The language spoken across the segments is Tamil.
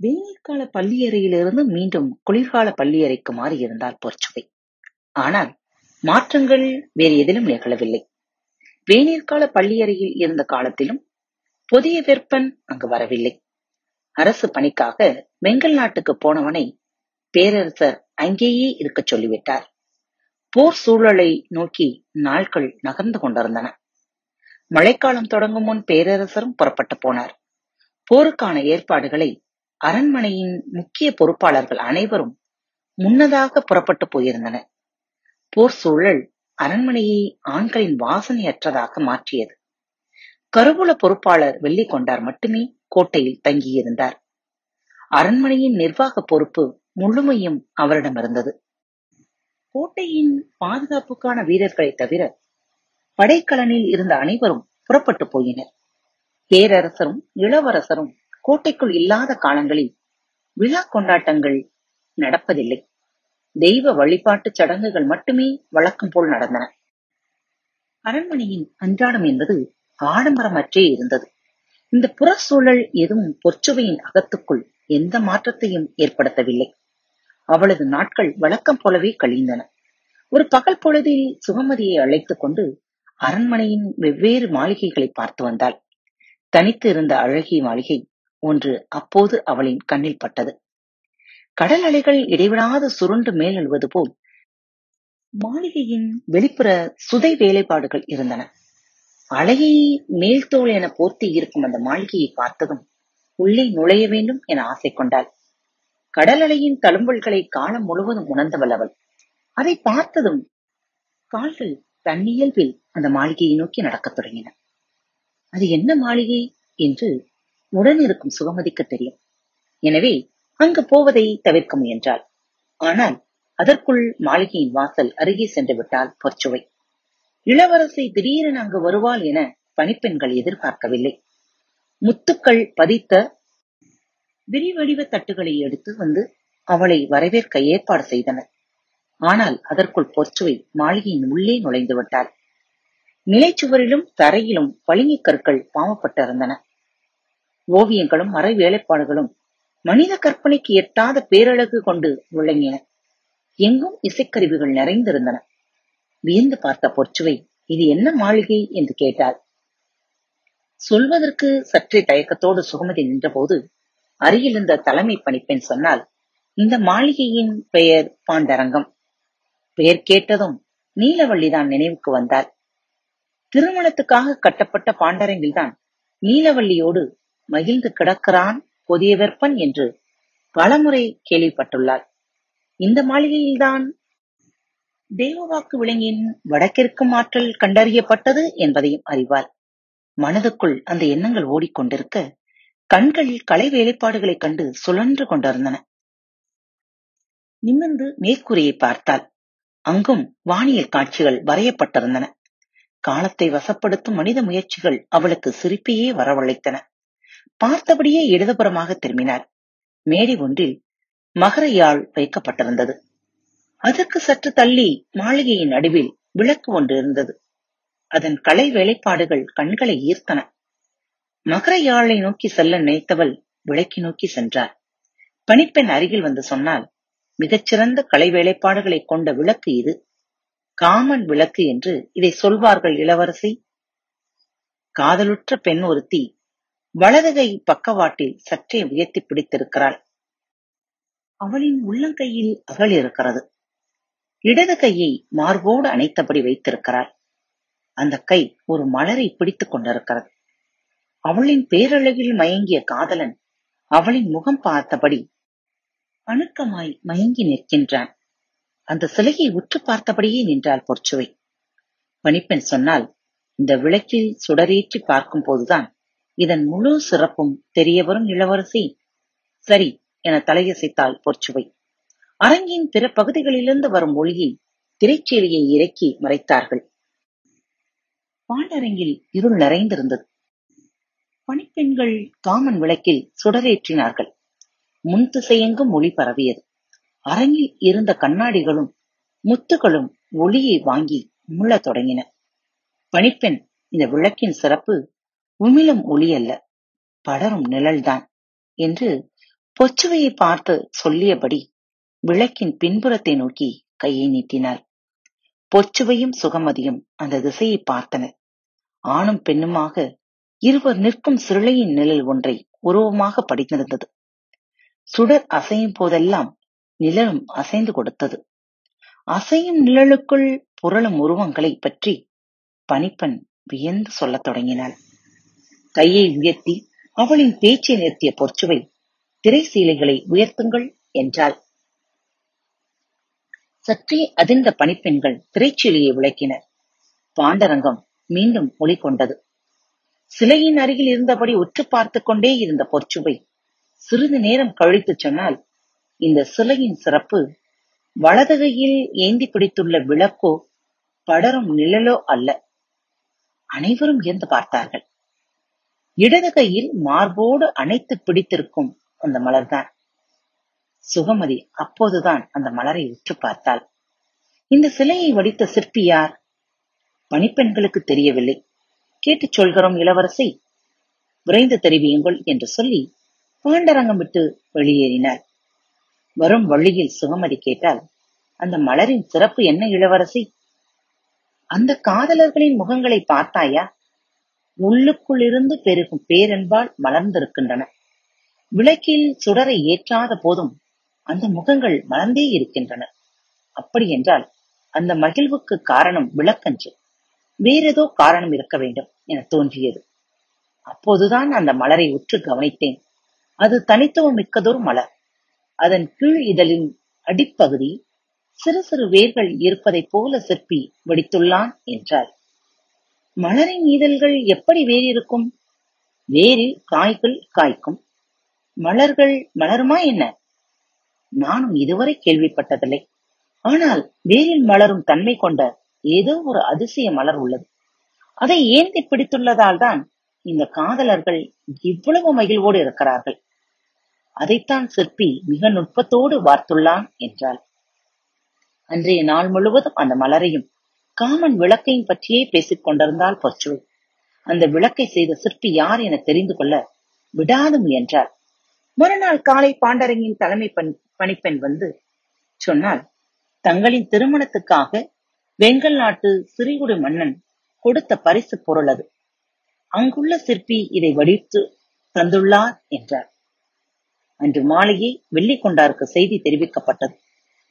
வெயில்கால பள்ளியறையிலிருந்து மீண்டும் குளிர்கால பள்ளியறைக்கு மாறியிருந்தால் பொற்சுவை ஆனால் மாற்றங்கள் வேறு எதிலும் நிகழவில்லை. வேநீர்கால பள்ளியறையில் இருந்த காலத்திலும் புதிய வெப்பன் அங்கு வரவில்லை. அரசு பணிக்காக வெங்கல் நாட்டுக்கு போனவனை பேரரசர் அங்கேயே இருக்கச் சொல்லிவிட்டார். போர் சூழலை நோக்கி நாட்கள் நகர்ந்து கொண்டிருந்தன. மழைக்காலம் தொடங்கும் முன் பேரரசரும் புறப்பட்டு போனார். போருக்கான ஏற்பாடுகளை அரண்மனையின் முக்கிய பொறுப்பாளர்கள் அனைவரும் முன்னதாக புறப்பட்டு போயிருந்தனர். போர் சூழல் அரண்மனையை ஆண்களின் வாசனையற்றதாக மாற்றியது. கருவூல பொறுப்பாளர் வெள்ளி கொண்டார் மட்டுமே கோட்டையில் தங்கியிருந்தார். அரண்மனையின் நிர்வாக பொறுப்பு முழுமையும் அவரிடம் இருந்தது. கோட்டையின் பாதுகாப்புக்கான வீரர்களை தவிர படைக்கலனில் இருந்த அனைவரும் புறப்பட்டு போயினர். பேரரசரும் இளவரசரும் கோட்டைக்குள் இல்லாத காலங்களில் விழா கொண்டாட்டங்கள் நடப்பதில்லை. தெய்வ வழிபாட்டு சடங்குகள் மட்டுமே வழக்கம் போல் நடந்தன. அரண்மனையின் அன்றாடம் என்பது ஆடம்பரமற்றே இருந்தது. இந்த புற சூழல் எதுவும் பொற்சுவையின் அகத்துக்குள் எந்த மாற்றத்தையும் ஏற்படுத்தவில்லை. அவளது நாட்கள் வழக்கம் போலவே கழிந்தன. ஒரு பகல் பொழுதில் சுகமதியை அழைத்துக் கொண்டு அரண்மனையின் வெவ்வேறு மாளிகைகளை பார்த்து வந்தாள். தனித்து இருந்த அழகிய மாளிகை ஒன்று அப்போது அவளின் கண்ணில் பட்டது. கடல் அலைகள் இடைவிடாது சுருண்டு மேலழுவது போல் மாளிகையின் வெளிப்புற சுதை வேலைப்பாடுகள் இருந்தன. அழகை மேல்தோல் என போர்த்தி இருக்கும் அந்த மாளிகையை பார்த்ததும் உள்ளே நுழைய வேண்டும் என ஆசை கொண்டாள். கடல் அலையின் தழும்பல்களை காலம் முழுவதும் உணர்ந்தவள் அவள். அதை பார்த்ததும் கால்கள் தன்னியல்பில் அந்த மாளிகையை நோக்கி நடக்கத் தொடங்கின. அது என்ன மாளிகை? என்று உடனிருக்கும் சுகமதிக்கு தெரியும். எனவே அங்கு போவதை தவிர்க்க முயன்றாள். ஆனால் அதற்குள் மாளிகையின் வாசல் அருகே சென்று விட்டால் பொற்சுவை. இளவரசி திடீரென அங்கு வருவாள் என பணிப்பெண்கள் எதிர்பார்க்கவில்லை. முத்துக்கள் பதித்த விரிவடிவ தட்டுகளை எடுத்து வந்து அவளை வரவேற்க ஏற்பாடு செய்தனர். ஆனால் அதற்குள் பொற்சுவை மாளிகையின் உள்ளே நுழைந்து விட்டாள் நிலைச்சுவரிலும் தரையிலும் பளிங்கு கற்கள் பாவப்பட்டிருந்தன. ஓவியங்களும் மறைவேலைப்பாடுகளும் மனித கற்பனைக்கு எட்டாத பேரழகு கொண்டு விளங்கின. எங்கும் இசைக்கருவிகள் நிறைந்திருந்தன. வியந்து பார்த்த பொற்சுவை இது என்ன மாளிகை என்று கேட்டாள். சொல்வதற்கு சற்றே தயக்கத்தோடு சுகமதி நின்றபோது அருகில் இருந்த தலைமை பணிப்பெண் சொன்னால் இந்த மாளிகையின் பெயர் பாண்டரங்கம். பெயர் கேட்டதும் நீலவள்ளிதான் நினைவுக்கு வந்தாள். திருமணத்துக்காக கட்டப்பட்ட பாண்டரங்கில்தான் நீலவள்ளியோடு மகிழ்ந்து கிடக்கிறான் புதிய வெப்பன் என்று பலமுறை கேள்விப்பட்டுள்ளாள் இந்த மாளிகையில்தான் தேவவாக்கு விலங்கின் வடக்கிற்கும் ஆற்றல் கண்டறியப்பட்டது என்பதையும் அறிவாள் மனதுக்குள் அந்த எண்ணங்கள் ஓடிக்கொண்டிருக்க கண்கள் கலை வேலைப்பாடுகளைக் கண்டு சுழன்று கொண்டிருந்தன. நிமிர்ந்து மேற்கூரையை பார்த்தாள் அங்கும் வானியல் காட்சிகள் வரையப்பட்டிருந்தன. காலத்தை வசப்படுத்தும் மனித முயற்சிகள் அவளுக்கு சிரிப்பையே வரவழைத்தன. பார்த்தபடியே இடதுபுறமாக திரும்பினார். மேடை ஒன்றில் மகர யாழ் வைக்கப்பட்டிருந்தது. அதற்கு சற்று தள்ளி மாளிகையின் நடுவில் விளக்கு ஒன்று இருந்தது. அதன் கலை வேலைப்பாடுகள் கண்களை ஈர்த்தன. மகர யாழை நோக்கி செல்ல நினைத்தவள் விளக்கி நோக்கி சென்றார். பணிப்பெண் அருகில் வந்து சொன்னால் மிகச்சிறந்த கலை வேலைப்பாடுகளை கொண்ட விளக்கு இது. காமன் விளக்கு என்று இதை சொல்வார்கள் இளவரசி. காதலுற்ற பெண் ஒருத்தி வலதுகை பக்கவாட்டில் சற்றே உயர்த்தி பிடித்திருக்கிறாள். அவளின் உள்ளங்கையில் அகல் இருக்கிறது. இடது கையை மார்போடு அணைத்தபடி வைத்திருக்கிறாள். அந்த கை ஒரு மலரை பிடித்துக் கொண்டிருக்கிறது. அவளின் பேரழகில் மயங்கிய காதலன் அவளின் முகம் பார்த்தபடி அணுக்கமாய் மயங்கி நிற்கின்றான். அந்த சிலையை உற்று பார்த்தபடியே நின்றாள் பொற்சுவை. பணிப்பெண் சொன்னால் இந்த விளக்கில் சுடரேற்றி பார்க்கும் போதுதான் இதன் முழு சிறப்பும் தெரிய வரும் இளவரசி. சரி என தலையசைத்தாள் பொற்சுவை. அரங்கின் பிற பகுதிகளிலிருந்து வரும் ஒளியில் திரைச்சேலியை இறக்கி மறைத்தார்கள். பாண்டரங்கில் இருள் நிறைந்திருந்தது. பணிப்பெண்கள் காமன் விளக்கில் சுடரேற்றினார்கள். முன் திசையெங்கும் ஒளி பரவியது. அரங்கில் இருந்த கண்ணாடிகளும் முத்துகளும் ஒளியை வாங்கி முள்ளத் தொடங்கின. பணிப்பெண் இந்த விளக்கின் சிறப்பு உமிழும் ஒளி அல்ல படரும் நிழல்தான் என்று பொச்சுவையை பார்த்து சொல்லியபடி விளக்கின் பின்புறத்தை நோக்கி கையை நீட்டினாள். பொச்சுவையும் சுகமதியும் அந்த திசையை பார்த்தனர். ஆணும் பெண்ணுமாக இருவர் நிற்கும் சிறுளையின் நிழல் ஒன்றை உருவமாக படித்திருந்தது. சுடர் அசையும் போதெல்லாம் நிழலும் அசைந்து கொடுத்தது. அசையும் நிழலுக்குள் புரளும் உருவங்களை பற்றி பணிப்பெண் வியந்து சொல்லத் தொடங்கினாள். கையை உயர்த்தி அவளின் பேச்சை நிறுத்திய பொற்சுவை திரை சீலைகளை உயர்த்துங்கள் என்றாள். சற்றே அதிர்ந்த பணிப்பெண்கள் திரைச்சீலையை விளக்கினர் பாண்டரங்கம் மீண்டும் ஒளி கொண்டது. சிலையின் அருகில் இருந்தபடி உற்று பார்த்துக் கொண்டே இருந்த பொற்சுவை சிறிது நேரம் கழித்து சொன்னால் இந்த சிலையின் சிறப்பு வலது கையில் ஏந்தி பிடித்துள்ள விளக்கோ படரும் நிழலோ அல்ல. அனைவரும் இருந்து பார்த்தார்கள். இடது கையில் மார்போடு அணைத்து பிடித்திருக்கும் அந்த மலர்தான். சுகமதி அப்போதுதான் அந்த மலரை உற்று பார்த்தாள். இந்த சிலையை வடித்த சிற்பி யார்? பணிப்பெண்களுக்கு தெரியவில்லை. கேட்டுச் சொல்கிறோம் இளவரசி. விரைந்து தெரிவியுங்கள் என்று சொல்லி பாண்டரங்கம் விட்டு வெளியேறினார் வரும் வழியில் சுகமதி கேட்டால் அந்த மலரின் சிறப்பு என்ன இளவரசி? அந்த காதலர்களின் முகங்களை பார்த்தாயா? உள்ளுக்குள்ளிருந்து பெருகும் பேரன்பால் மலர்ந்திருக்கின்றன. விளக்கில் சுடரை ஏற்றாத போதும் அந்த முகங்கள் மலர்ந்தே இருக்கின்றன. அப்படி என்றால் அந்த மகிழ்வுக்கு காரணம் விளக்கன்று வேறேதோ காரணம் இருக்க வேண்டும் என தோன்றியது. அப்போதுதான் அந்த மலரை உற்று கவனித்தேன். அது தனித்துவம் மிக்கதொரு மலர். அதன் கீழ் இதழின் அடிப்பகுதி சிறு சிறு வேர்கள் இருப்பதைப் போல சிற்பி வடித்துள்ளான் என்றார். மலரின் இதழ்கள் எப்படி வேறிருக்கும்? இருக்கும் வேரில் காய்கள் காய்க்கும். மலர்கள் மலருமா என்ன? நானும் இதுவரை கேள்விப்பட்டதில்லை. ஆனால் வேரில் மலரும் தன்மை கொண்ட ஏதோ ஒரு அதிசய மலர் உள்ளது. அதை ஏந்தி பிடித்துள்ளதால் தான் இந்த காதலர்கள் இவ்வளவு மகிழ்வோடு இருக்கிறார்கள். அதைத்தான் சிற்பி மிக நுட்பத்தோடு வார்த்துள்ளான் என்றாள். அன்றைய நாள் முழுவதும் அந்த மலரையும் காமன் விளக்கையும் பற்றியே பேசிக் கொண்டிருந்தால் பொச்சுவை அந்த விளக்கை செய்த சிற்பி யார் என தெரிந்து கொள்ள விடாது முயன்றார். மறுநாள் காலை பாண்டரங்கின் தலைமை பணிப்பெண் வந்து சொன்னால் தங்களின் திருமணத்துக்காக வெங்கல் நாட்டு சிறிகுடி மன்னன் கொடுத்த பரிசு பொருள் அது. அங்குள்ள சிற்பி இதை வடித்து தந்துள்ளார் என்றார். அன்று மாலையே வெள்ளிக்கொண்டாருக்கு செய்தி தெரிவிக்கப்பட்டது.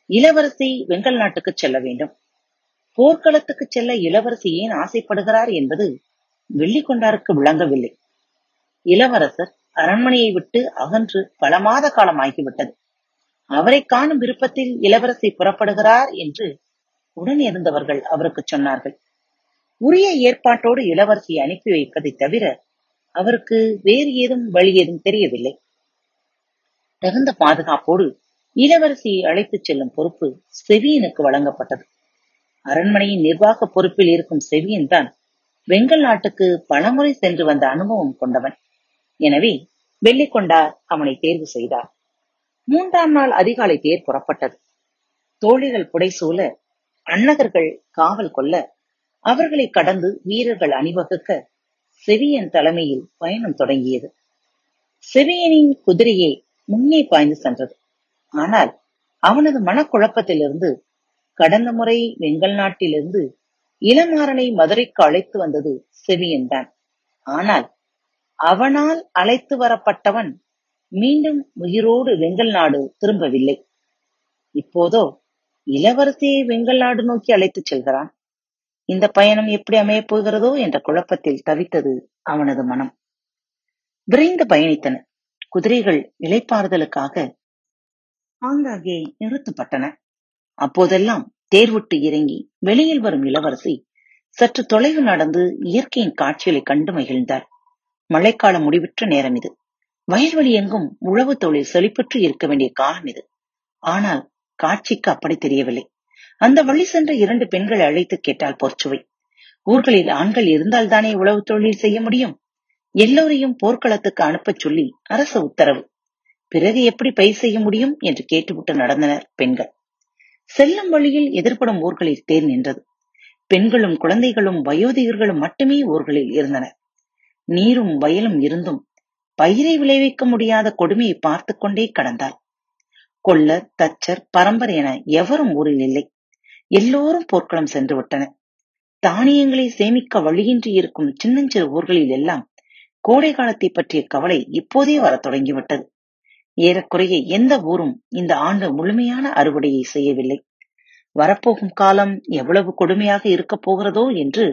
இளவரசி வெங்கல் நாட்டுக்கு செல்ல வேண்டும். போர்க்களத்துக்கு செல்ல இளவரசி ஏன் ஆசைப்படுகிறார் என்பது வெள்ளிக்கொண்டாருக்கு விளங்கவில்லை. இளவரசர் அரண்மனையை விட்டு அகன்று பல மாத காலம் ஆகிவிட்டது அவரை காணும் விருப்பத்தில் இளவரசி புறப்படுகிறார் என்று உடன் இருந்தவர்கள் அவருக்கு சொன்னார்கள். உரிய ஏற்பாட்டோடு இளவரசியை அனுப்பி வைப்பதை தவிர அவருக்கு வேறு ஏதும் வழி ஏதும் தெரியவில்லை. தகுந்த பாதுகாப்போடு இளவரசியை அழைத்துச் செல்லும் பொறுப்பு செவியனுக்கு வழங்கப்பட்டது. அரண்மனையின் நிர்வாக பொறுப்பில் இருக்கும் செவியன் தான் வெங்கல் நாட்டுக்கு பலமுறை சென்று வந்த அனுபவம் கொண்டவன். எனவே வெள்ளிக்கொண்டார் அவனை தேர்வு செய்தார். மூன்றாம் நாள் அதிகாலை தேர் புறப்பட்டது. தோழிகள் புடைசூழ அன்னகர்கள் காவல் கொள்ள அவர்களை கடந்து வீரர்கள் அணிவகுக்க செவியன் தலைமையில் பயணம் தொடங்கியது. செவியனின் குதிரையை முன்னே பாய்ந்து சென்றது. ஆனால் அவனது மனக்குழப்பத்திலிருந்து கடந்த முறை வெங்கல் நாட்டிலிருந்து இளமாறனை மதுரைக்கு அழைத்து வந்தது செவியன்தான் ஆனால் அவனால் அழைத்து வரப்பட்டவன் மீண்டும் உயிரோடு வெங்கல் நாடு திரும்பவில்லை. இப்போதோ இளவரசியை வெங்கல் நாடு நோக்கி அழைத்துச் செல்கிறான். இந்த பயணம் எப்படி அமையப் போகிறதோ என்ற குழப்பத்தில் தவித்தது அவனது மனம். விரைந்து பயணித்தன. குதிரைகள் இலைப்பாறுதலுக்காக ஆங்காங்கே நிறுத்தப்பட்டன. அப்போதெல்லாம் தேர்விட்டு இறங்கி வெளியில் வரும் இளவரசி சற்று தொலைவு நடந்து இயற்கையின் காட்சிகளை கண்டு மகிழ்ந்தார். மழைக்காலம் முடிவுற்ற நேரம் இது. வயல்வெளி எங்கும் உழவு தொழில் செழிப்பற்று இருக்க வேண்டிய காலம் இது. ஆனால் காட்சிக்கு அப்படி தெரியவில்லை. அந்த வழி சென்ற இரண்டு பெண்களை அழைத்து கேட்டால் போர்ச்சுவை. ஊர்களில் ஆண்கள் இருந்தால்தானே உழவு தொழில் செய்ய முடியும்? எல்லோரையும் போர்க்களத்துக்கு அனுப்பச் சொல்லி அரசு உத்தரவு. பிறகு எப்படி பயிர் செய்ய முடியும் என்று கேட்டுவிட்டு நடந்தனர் பெண்கள். செல்லும் வழியில் எதிர்ப்படும் ஊர்களில் தேர் நின்றது. பெண்களும் குழந்தைகளும் வயோதிகர்களும் மட்டுமே ஊர்களில் இருந்தனர். நீரும் வயலும் இருந்தும் பயிரை விளைவிக்க முடியாத கொடுமையை பார்த்து கொண்டே கடந்தாள். கொல்லர் தச்சர் பரம்பரை என எவரும் ஊரில் இல்லை. எல்லோரும் போர்க்களம் சென்று விட்டனர். தானியங்களை சேமிக்க வழியின்றி இருக்கும் சின்னஞ்சிறு ஊர்களில் எல்லாம் கோடை காலத்தை பற்றிய கவலை இப்போதே வரத் தொடங்கிவிட்டது. ஏறக்குறைய எந்த ஊரும் இந்த ஆண்டு முழுமையான அறுவடையை செய்யவில்லை. வரப்போகும் காலம் எவ்வளவு கொடுமையாக இருக்கப் போகிறதோ என்று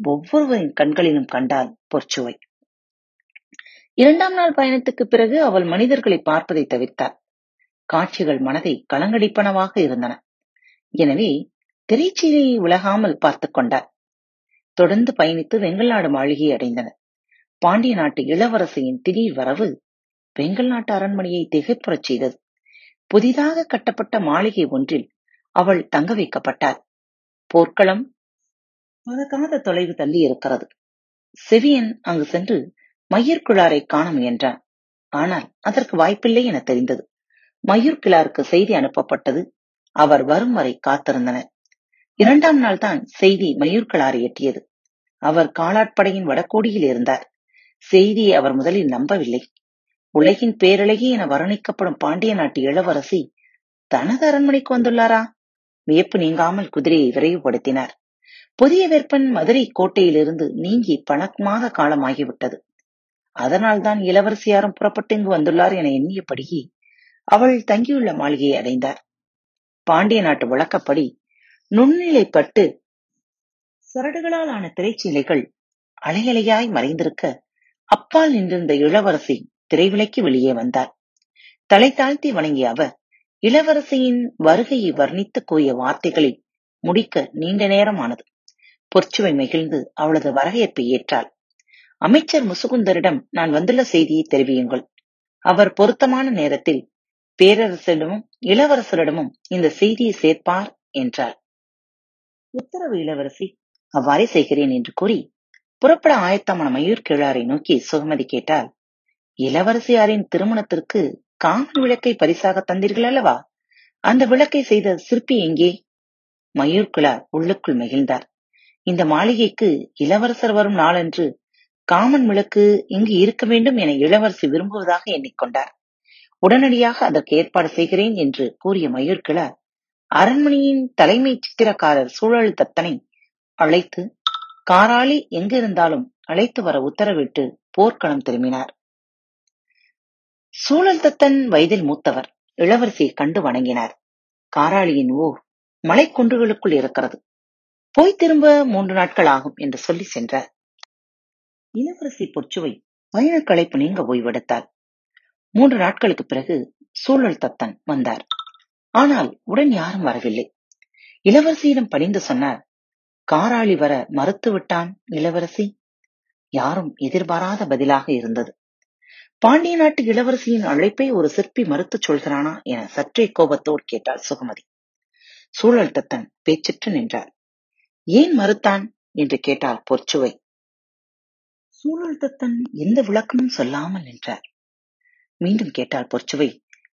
ஒவ்வொருவரின் கண்களிலும் கண்டால் பொற்சுவை. இரண்டாம் நாள் பயணத்துக்கு பிறகு அவள் மனிதர்களை பார்ப்பதை தவிர்த்தார் காட்சிகள் மனதை கலங்கடிப்பனவாக இருந்தன. எனவே திரைச்சீலையை விலகாமல் பார்த்துக் கொண்டார் தொடர்ந்து பயணித்து வெங்கல் நாடு மாளிகையை அடைந்தனர். பாண்டிய நாட்டு இளவரசியின் திடீர் வரவு வெங்கல் நாட்டு அரண்மனையை திகைப்புறச் செய்தது. புதிதாக கட்டப்பட்ட மாளிகை ஒன்றில் அவள் தங்க வைக்கப்பட்டாள். போர்க்களம் பதக்காத தொலைவு தள்ளி இருக்கிறது. செவியன் அங்கு சென்று மயிர் கிழாரை காண முயன்றான். ஆனால் அதற்கு வாய்ப்பில்லை என தெரிந்தது. மயூர் கிளாருக்கு செய்தி அனுப்பப்பட்டது. அவர் வரும் வரை காத்திருந்தனர். இரண்டாம் நாள் தான் செய்தி மயூர் கிளாரை எட்டியது. அவர் காலாட்படையின் வடகோடியில் இருந்தார். செய்தியை அவர் முதலில் நம்பவில்லை. உலகின் பேரழகி என வர்ணிக்கப்படும் பாண்டிய நாட்டு இளவரசி தனது அரண்மனைக்கு வந்துள்ளாரா? வியப்பு நீங்காமல் குதிரையை விரைவுபடுத்தினார். புதிய வெப்பன் மதுரை கோட்டையிலிருந்து நீங்கி பணமாத காலமாகிவிட்டது. அதனால்தான் இளவரசியாரும் புறப்பட்டு இங்கு வந்துள்ளார் என எண்ணியபடியே அவள் தங்கியுள்ள மாளிகையை அடைந்தார். பாண்டிய நாட்டு வழக்கப்படி நுண்ணிலைப்பட்டு சரடுகளால் ஆன திரைச்சீலைகள் அலையலையாய் மறைந்திருக்க அப்பால் நின்றிருந்த இளவரசி திரைவிலைக்கு வெளியே வந்தார். தலை தாழ்த்தி வணங்கிய அவர் இளவரசியின் வருகையை வர்ணித்து கூறிய வார்த்தைகளை முடிக்க நீண்ட நேரம் ஆனது பொற்சுவை மகிழ்ந்து அவளது வரவேற்பை ஏற்றாள். அமைச்சர் முசுகுந்தரிடம் நான் வந்துள்ள செய்தியை தெரிவியுங்கள். அவர் பொருத்தமான நேரத்தில் பேரரசரிடமும் இளவரசரிடமும் இந்த செய்தியை சேர்ப்பார் என்றார். உத்தரவு இளவரசி அவ்வாறே செய்கிறேன் என்று கூறி புறப்பட ஆயத்தமான மயூர் கிழாரை நோக்கி சுகமதி கேட்டால் இளவரசியாரின் திருமணத்திற்கு காமன் விளக்கை பரிசாக தந்தீர்கள் அல்லவா? அந்த விளக்கை செய்த சிற்பி எங்கே? மயூர்குலா உள்ளுக்குள் மகிழ்ந்தார். இந்த மாளிகைக்கு இளவரசர் வரும் நாளன்று காமன் விளக்கு இங்கு இருக்க வேண்டும் என இளவரசி விரும்புவதாக எண்ணிக்கொண்டார். உடனடியாக அதற்கு ஏற்பாடு செய்கிறேன் என்று கூறிய மயூர் அரண்மனையின் தலைமை சித்திரக்காரர் சூழல் தத்தனை அழைத்து காராளி எங்கிருந்தாலும் அழைத்து வர உத்தரவிட்டு போர்க்களம் திரும்பினார். சூழல் தத்தன் வயதில் மூத்தவர் இளவரசியை கண்டு வணங்கினார். காராளியின் ஊர் மலைக்குன்றுகளுக்குள் இருக்கிறது. போய் திரும்ப மூன்று நாட்கள் ஆகும் என்று சொல்லி சென்றார். இளவரசி பொற்சுவை பயண களைப்பு நீங்க ஓய்வெடுத்தார் மூன்று நாட்களுக்கு பிறகு சூழல் தத்தன் வந்தார். ஆனால் உடன் யாரும் வரவில்லை. இளவரசியிடம் பணிந்து சொன்னார் காராளி வர மறுத்து விட்டான் இளவரசி. யாரும் எதிர்பாராத பதிலாக இருந்தது. பாண்டிய நாட்டு இளவரசியின் அழைப்பை ஒரு சிற்பி மறுத்துச் சொல்கிறானா என சற்றே கோபத்தோடு கேட்டாள் சுகமதி. சூழல் தத்தன் பேச்சிற்று நின்றார். ஏன் மறுத்தான்? என்று கேட்டார் பொற்சுவை. சூழல் தத்தன் எந்த விளக்கமும் சொல்லாமல் நின்றார். மீண்டும் கேட்டால் பொற்சுவை.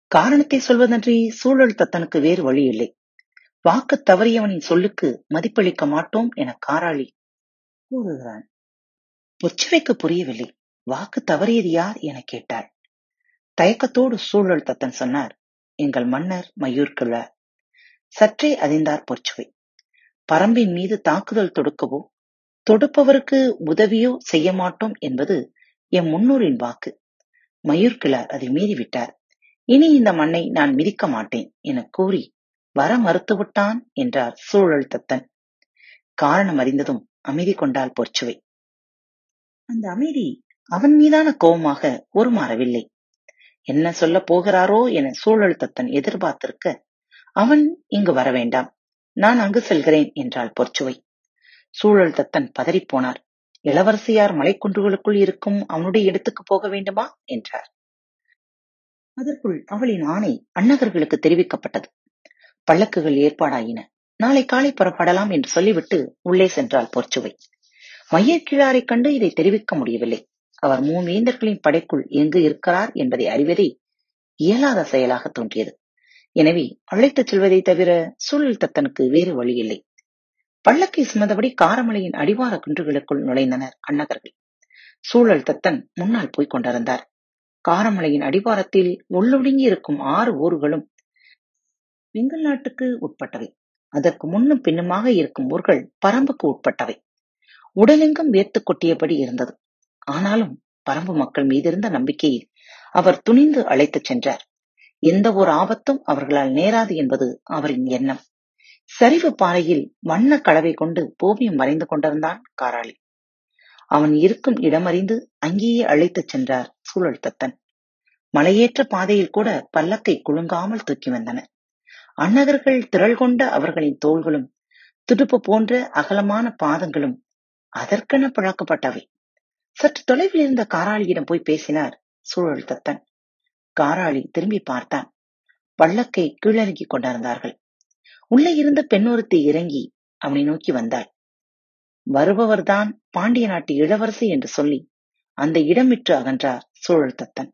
காரணத்தை சொல்வதன்றி சூழல் தத்தனுக்கு வேறு வழி இல்லை வாக்கு தவறியவனின் சொல்லுக்கு மதிப்பளிக்க மாட்டோம் என காராளி கூறுகிறான். பொச்சுவைக்கு புரியவில்லை. வாக்கு தவறியது யார் என கேட்டாள். தயக்கத்தோடு சூழல் தத்தன் சொன்னார் எங்கள் மன்னர் மயூர் சற்றே அதிர்ந்தார் பொற்சுவை பரம்பின் மீது தாக்குதல் தொடுக்கவோ தொடுப்பவருக்கு உதவியோ செய்ய மாட்டோம் என்பது எம் முன்னோரின் வாக்கு. மயூர்கிழார் அதை மீறிவிட்டார். இனி இந்த மண்ணை நான் மிதிக்க மாட்டேன் என கூறி வர மறுத்துவிட்டான் என்றார் சூழல் தத்தன். காரணம் அறிந்ததும் அமைதி கொண்டாள் பொற்சுவை அந்த அமைதி அவன் மீதான கோபமாக உருமாறவில்லை. என்ன சொல்ல போகிறாரோ என சூழல் தத்தன் எதிர்பார்த்திருக்க அவன் இங்கு வர வேண்டாம். நான் அங்கு செல்கிறேன் என்றாள் பொற்சுவை. சூழல் தத்தன் பதறிப்போனார். இளவரசியார் மலைக்குன்றுகளுக்குள் இருக்கும் அவனுடைய இடத்துக்கு போக வேண்டுமா? என்றார். அதற்குள் அவளின் ஆணை அன்னகர்களுக்கு தெரிவிக்கப்பட்டது. பல்லக்குகள் ஏற்பாடாயின. நாளை காலை புறப்படலாம் என்று சொல்லிவிட்டு உள்ளே சென்றாள் பொற்சுவை. மையக்கிழாரைக் கண்டு இதை தெரிவிக்க முடியவில்லை. அவர் மூவேந்தர்களின் படைக்குள் எங்கு இருக்கிறார் என்பதை அறிவதே இயலாத செயலாக தோன்றியது. எனவே அழைத்துச் செல்வதை தவிர சூழல் தத்தனுக்கு வேறு வழி இல்லை. பல்லக்கை சுமந்தபடி காரமலையின் அடிவார குன்றுகளுக்குள் நுழைந்தனர் அன்னகர்கள். சூழல் தத்தன் முன்னால் போய்க் கொண்டிருந்தார். காரமலையின் அடிவாரத்தில் உள்ளொடுங்கி இருக்கும் ஆறு ஊர்களும் வெங்கல் நாட்டுக்கு உட்பட்டவை. அதற்கு முன்னும் பின்னுமாக இருக்கும் ஊர்கள் பரம்புக்கு உட்பட்டவை. உடலெங்கும் வேர்த்துக் கொட்டியபடி இருந்தது. ஆனாலும் பரம்பு மக்கள் மீதிருந்த நம்பிக்கையில் அவர் துணிந்து அழைத்துச் சென்றார். எந்த ஒரு ஆபத்தும் அவர்களால் நேராது என்பது அவரின் எண்ணம். சரிவு பாறையில் வண்ண கலவை கொண்டு ஓவியம் வரைந்து கொண்டிருந்தான் காராளி. அவன் இருக்கும் இடமறிந்து அங்கேயே அழைத்துச் சென்றார் சூழல் தத்தன் மலையேற்ற பாதையில் கூட பல்லக்கை குலுங்காமல் தூக்கி வந்தன. அன்னகர்கள் திரள் கொண்ட அவர்களின் தோள்களும் துடுப்பு போன்ற அகலமான பாதங்களும் அதற்கென பழக்கப்பட்டவை சற்று தொலைவில் இருந்த காராளியிடம் போய் பேசினார் சூழல் தத்தன். காராளி திரும்பி பார்த்தான். பள்ளக்கை கீழறங்கிக் கொண்டிருந்தார்கள். உள்ளே இருந்த பெண்ணொருத்தி இறங்கி அவனை நோக்கி வந்தாள். வருபவர்தான் பாண்டிய நாட்டு இளவரசி என்று சொல்லி அந்த இடமிற்று அகன்றார் சூழல் தத்தன்.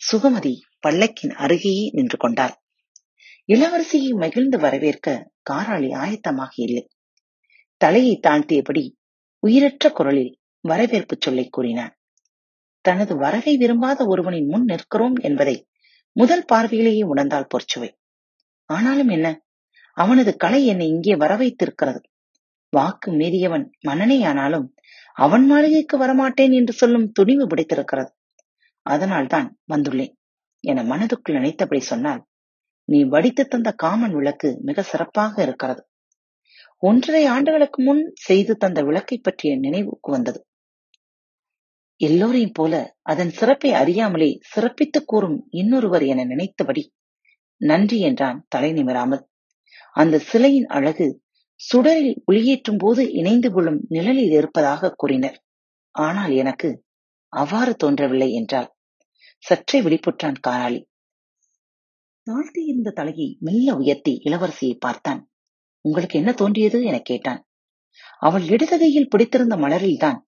சுகமதி பல்லக்கின் அருகேயே நின்று கொண்டாள். இளவரசியை மகிழ்ந்து வரவேற்க காராளி ஆயத்தமாக இல்லை. தலையை தாழ்த்தியபடி உயிரற்ற குரலில் வரவேற்பு சொல்லை கூறினான் தனது வரவை விரும்பாத ஒருவனின் முன் நிற்கிறோம் என்பதை முதல் பார்வையிலேயே உணர்ந்தால் பொற்சுவை ஆனாலும் என்ன? அவனது கலை என்னை இங்கே வர வைத்திருக்கிறது வாக்கு மீறியவன் மன்னனே ஆனாலும் அவன் மாளிகைக்கு வரமாட்டேன் என்று சொல்லும் துணிவு பிடித்திருக்கிறது. அதனால்தான் வந்துள்ளேன். என மனதுக்குள் நினைத்தபடி சொன்னால் நீ வடித்து தந்த காமன் விளக்கு மிக சிறப்பாக இருக்கிறது. ஒன்றரை ஆண்டுகளுக்கு முன் செய்து தந்த விளக்கை பற்றிய நினைவுக்கு வந்தது. எல்லோரையும் போல அதன் சிறப்பை அறியாமலே சிறப்பித்துக் கூறும் இன்னொருவர் என நினைத்தபடி நன்றி என்றான் தலை நிமிராமல். அந்த சிலையின் அழகு சுடரில் ஒளியேற்றும் போது இணைந்து கொள்ளும் நிழலில் இருப்பதாக கூறினர். ஆனால் எனக்கு அவ்வாறு தோன்றவில்லை என்றாள். சற்றே விழிப்புற்றான் காராளி தாழ்த்தி இருந்த தலையை மெல்ல உயர்த்தி இளவரசியை பார்த்தான். உங்களுக்கு என்ன தோன்றியது? என கேட்டான். அவள் இடதுகையில் பிடித்திருந்த மலரில்தான்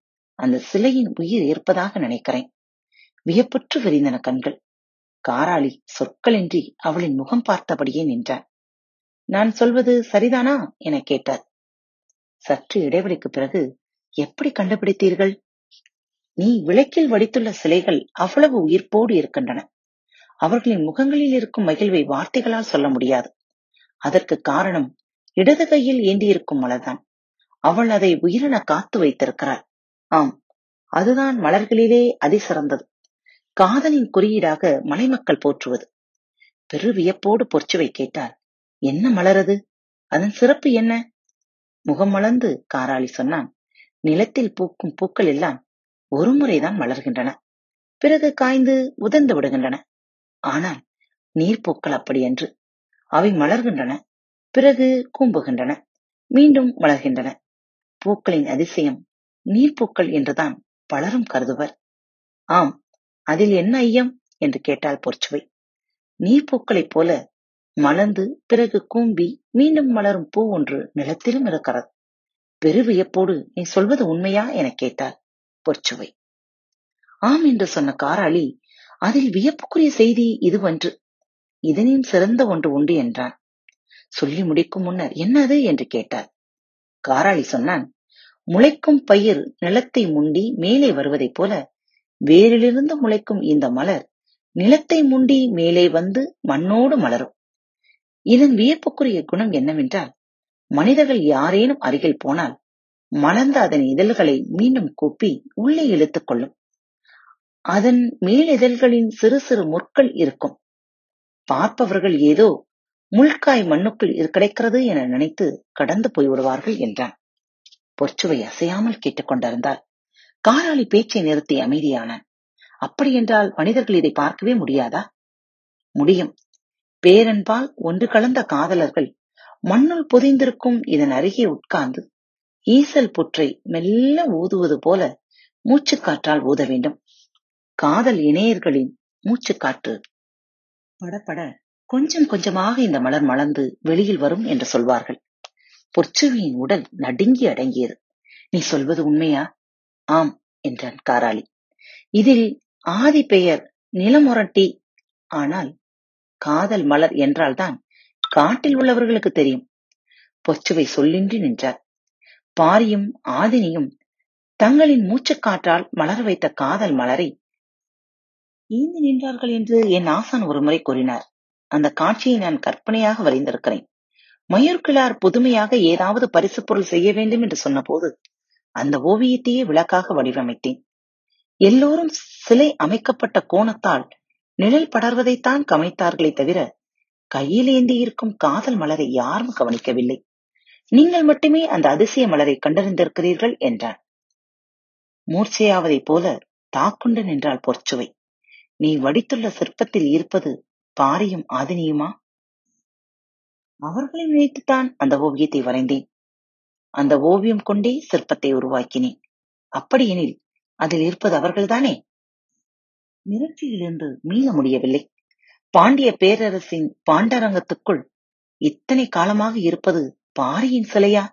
அந்த சிலையின் உயிர் இருப்பதாக நினைக்கிறேன். வியப்புற்று விரிந்தன கண்கள். காராளி சொற்களின்றி அவளின் முகம் பார்த்தபடியே நின்றார் நான் சொல்வது சரிதானா? என கேட்டார் சற்று இடைவெளிக்கு பிறகு எப்படி கண்டுபிடித்தீர்கள்? நீ விளக்கில் வடித்துள்ள சிலைகள் அவ்வளவு உயிர்ப்போடு இருக்கின்றன. அவர்களின் முகங்களில் இருக்கும் மகிழ்வை வார்த்தைகளால் சொல்ல முடியாது. அதற்கு காரணம் இடது கையில் ஏந்தியிருக்கும் மலர்தான். அவள் அதை உயிரென காத்து வைத்திருக்கிறாள். ஆம். அதுதான் மலர்களிலே அதிசிறந்தது. காதலின் குறியீடாக மலைமக்கள் போற்றுவது. பெரு வியப்போடு பொற்சுவை கேட்டால் என்ன மலரது? அதன் சிறப்பு என்ன? முகம் மலர்ந்து காராளி சொன்னான். நிலத்தில் பூக்கும் பூக்கள் எல்லாம் ஒரு முறைதான் மலர்கின்றன. பிறகு காய்ந்து உதர்ந்து விடுகின்றன. ஆனால் நீர்ப்பூக்கள் அப்படியன்று அவை மலர்கின்றன. பிறகு கூம்புகின்றன. மீண்டும் மலர்கின்றன. பூக்களின் அதிசயம் நீர்ப்பூக்கள் என்றுதான் பலரும் கருதுவர். ஆம் அதில் என்ன ஐயம்? என்று கேட்டாள் பொற்சுவை நீர்ப்பூக்களைப் போல மலர்ந்து பிறகு கூம்பி மீண்டும் மலரும் பூ ஒன்று நிலத்திலும் இருக்கிறது. பெருவியப்போடு நீ சொல்வது உண்மையா? என கேட்டார் பொற்சுவை ஆம் என்று சொன்ன காராளி அதில் வியப்புக்குரிய செய்தி இதுவன்று. இதனையும் சிறந்த ஒன்று உண்டு என்றான். சொல்லி முடிக்கும் முன்னர் என்னது என்று கேட்டார் காராளி சொன்னான் முளைக்கும் பயிர் நிலத்தை முண்டி மேலே வருவதைப் போல வேரிலிருந்து முளைக்கும் இந்த மலர் நிலத்தை முண்டி மேலே வந்து மண்ணோடு மலரும். இதன் வியப்புக்குரிய குணம் என்னவென்றால் மனிதர்கள் யாரேனும் அருகில் போனால் மலர்ந்த அதன் இதழ்களை மீண்டும் கூப்பி உள்ளே இழுத்துக் கொள்ளும். அதன் மேலிதழ்களின் சிறு சிறு முற்கள் இருக்கும். பார்ப்பவர்கள் ஏதோ முள்காய் மண்ணுக்குள் கிடைக்கிறது என நினைத்து கடந்து போய்விடுவார்கள் என்றான். பொற்சுவை அசையாமல் கேட்டுக்கொண்டிருந்தார் காராளி பேச்சை நிறுத்தி அமைதியானான். அப்படியென்றால் மனிதர்கள் இதை பார்க்கவே முடியாதா? முடியும். பேரன்பால் ஒன்று கலந்த காதலர்கள் மண்ணுள் புதைந்திருக்கும் இதன் அருகே உட்கார்ந்து ஈசல் புற்றை மெல்ல ஊதுவது போல மூச்சுக்காற்றால் ஊத வேண்டும். காதல் இணையர்களின் மூச்சுக்காற்று படபட கொஞ்சம் கொஞ்சமாக இந்த மலர் மலர்ந்து வெளியில் வரும் என்று சொல்வார்கள். பொற்சுவியின் உடல் நடுங்கி அடங்கியது. நீ சொல்வது உண்மையா? ஆம் என்றான் காராளி இதில் ஆதி பெயர் நிலமுரட்டி ஆனால் காதல் மலர் என்றால்தான் காட்டில் உள்ளவர்களுக்கு தெரியும். பொச்சுவை சொல்லின்றி நின்றார். பாரியும் ஆதினியும் தங்களின் மூச்சுக்காற்றால் மலர வைத்த காதல் மலரை ஈந்து நின்றார்கள் என்று என் ஆசான் ஒருமுறை கூறினார். அந்த காட்சியை நான் கற்பனையாக வரைந்திருக்கிறேன். மயூர்கிழார் புதுமையாக ஏதாவது பரிசு பொருள் செய்ய வேண்டும் என்று சொன்னபோது அந்த ஓவியத்தையே விளக்காக வடிவமைத்தேன். எல்லோரும் சிலை அமைக்கப்பட்ட கோணத்தால் நிழல் படர்வதைத்தான் கவனித்தார்களே தவிர கையில் ஏந்தி இருக்கும் காதல் மலரை யாரும் கவனிக்கவில்லை. நீங்கள் மட்டுமே அந்த அதிசய மலரை கண்டறிந்திருக்கிறீர்கள் என்றான். மூர்ச்சையாவதைப் போல தாக்குண்டு நின்றாள் பொற்சுவை. நீ வடித்துள்ள சிற்பத்தில் இருப்பது பாரியும் ஆதினியுமா? அவர்களை நினைத்துத்தான் அந்த ஓவியத்தை வரைந்தேன். அந்த ஓவியம் கொண்டே சிற்பத்தை உருவாக்கினேன். அப்படியெனில் அதில் இருப்பது அவர்கள்தானே? மிரட்சியிலிருந்து மீள முடியவில்லை. பாண்டிய பேரரசின் பாண்டரங்கத்துக்குள் இத்தனை காலமாக இருப்பது பாரியின் சிலையா?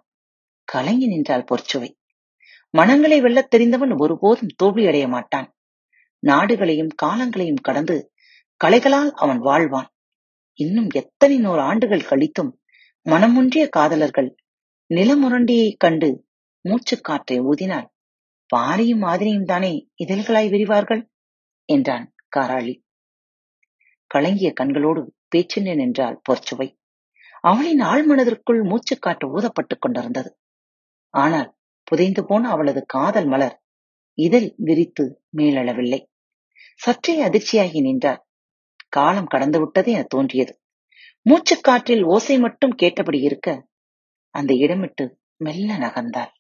கலங்கி நின்றாள் பொற்சுவை. மனங்களை வெல்லத் தெரிந்தவன் ஒருபோதும் தோல்வியடைய மாட்டான். நாடுகளையும் காலங்களையும் கடந்து கலைகளால் அவன் வாழ்வான். இன்னும் எத்தனை நூறு ஆண்டுகள் கழித்தும் மனமுன்றிய காதலர்கள் நிலமுரண்டியை கண்டு மூச்சுக்காற்றை ஊதினால் பாரியும் மாதிரியும் தானே இதழ்களாய் விரிவார்கள்? என்றான் காராளி. கலங்கிய கண்களோடு பேச்சின்றி நின்றாள் பொற்சுவை. அவளின் ஆழ்மனதிற்குள் மூச்சுக்காற்று ஊதப்பட்டுக் கொண்டிருந்தது. ஆனால் புதைந்து போன அவளது காதல் மலர் இதழ் விரித்து மேலெழவில்லை. சற்றே அதிர்ச்சியாகி நின்றார் காலம் கடந்துவிட்டது என தோன்றியது. மூச்சுக்காற்றில் ஓசை மட்டும் கேட்டபடி இருக்க அந்த இடமிட்டு மெல்ல நகர்ந்தார்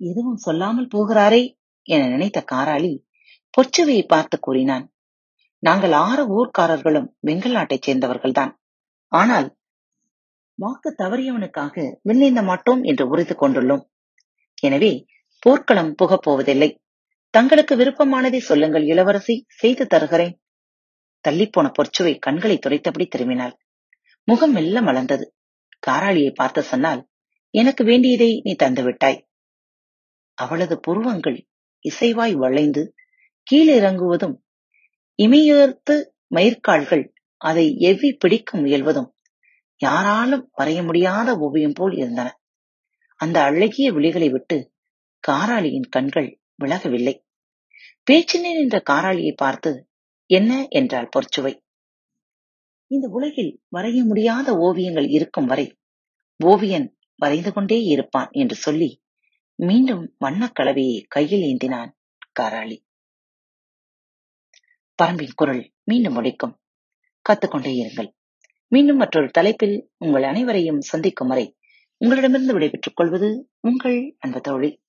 எதுவும் சொல்லாமல் போகிறாரே என நினைத்த காராளி பொச்சுவையை பார்த்து கூறினான். நாங்கள் ஆறு ஊர்க்காரர்களும் வெங்கல் நாட்டைச் சேர்ந்தவர்கள்தான். ஆனால் வாக்கு தவறியவனுக்காக விண்ணேந்த மாட்டோம் என்று உறுதி கொண்டுள்ளோம். எனவே போர்க்களம் புகப் போவதில்லை. தங்களுக்கு விருப்பமானதை சொல்லுங்கள் இளவரசி செய்து தருகிறேன் தள்ளிப்போன பொற்சுவை கண்களை துடைத்தபடி திரும்பினாள். முகம் மெல்ல மலர்ந்தது. காராளியை பார்த்து சொன்னால் எனக்கு வேண்டியதை நீ தந்துவிட்டாய் அவளது புருவங்கள் இசைவாய் வளைந்து கீழிறங்குவதும் இமையுயர்த்து மயிர்கால்கள் அதை எவ்வி பிடிக்க முயல்வதும் யாராலும் வரைய முடியாத ஓவியம் போல் இருந்தன. அந்த அழகிய விழிகளை விட்டு காராளியின் கண்கள் விலகவில்லை. பேச்சினே நின்ற காராளியை பார்த்து என்ன என்றால் பொற்சுவை. இந்த உலகில் வரைய முடியாத ஓவியங்கள் இருக்கும் வரை ஓவியன் வரைந்து கொண்டே இருப்பான் என்று சொல்லி மீண்டும் வண்ணக் கலவையை கையில் ஏந்தினான் காராளி. பரம்பின் குரல் மீண்டும் முடிக்கும் கத்துக்கொண்டே இருங்கள். மீண்டும் மற்றொரு தலைப்பில் உங்கள் அனைவரையும் சந்திக்கும் வரை உங்களிடமிருந்து விடைபெற்றுக் கொள்வது உங்கள் அன்பு தோழி.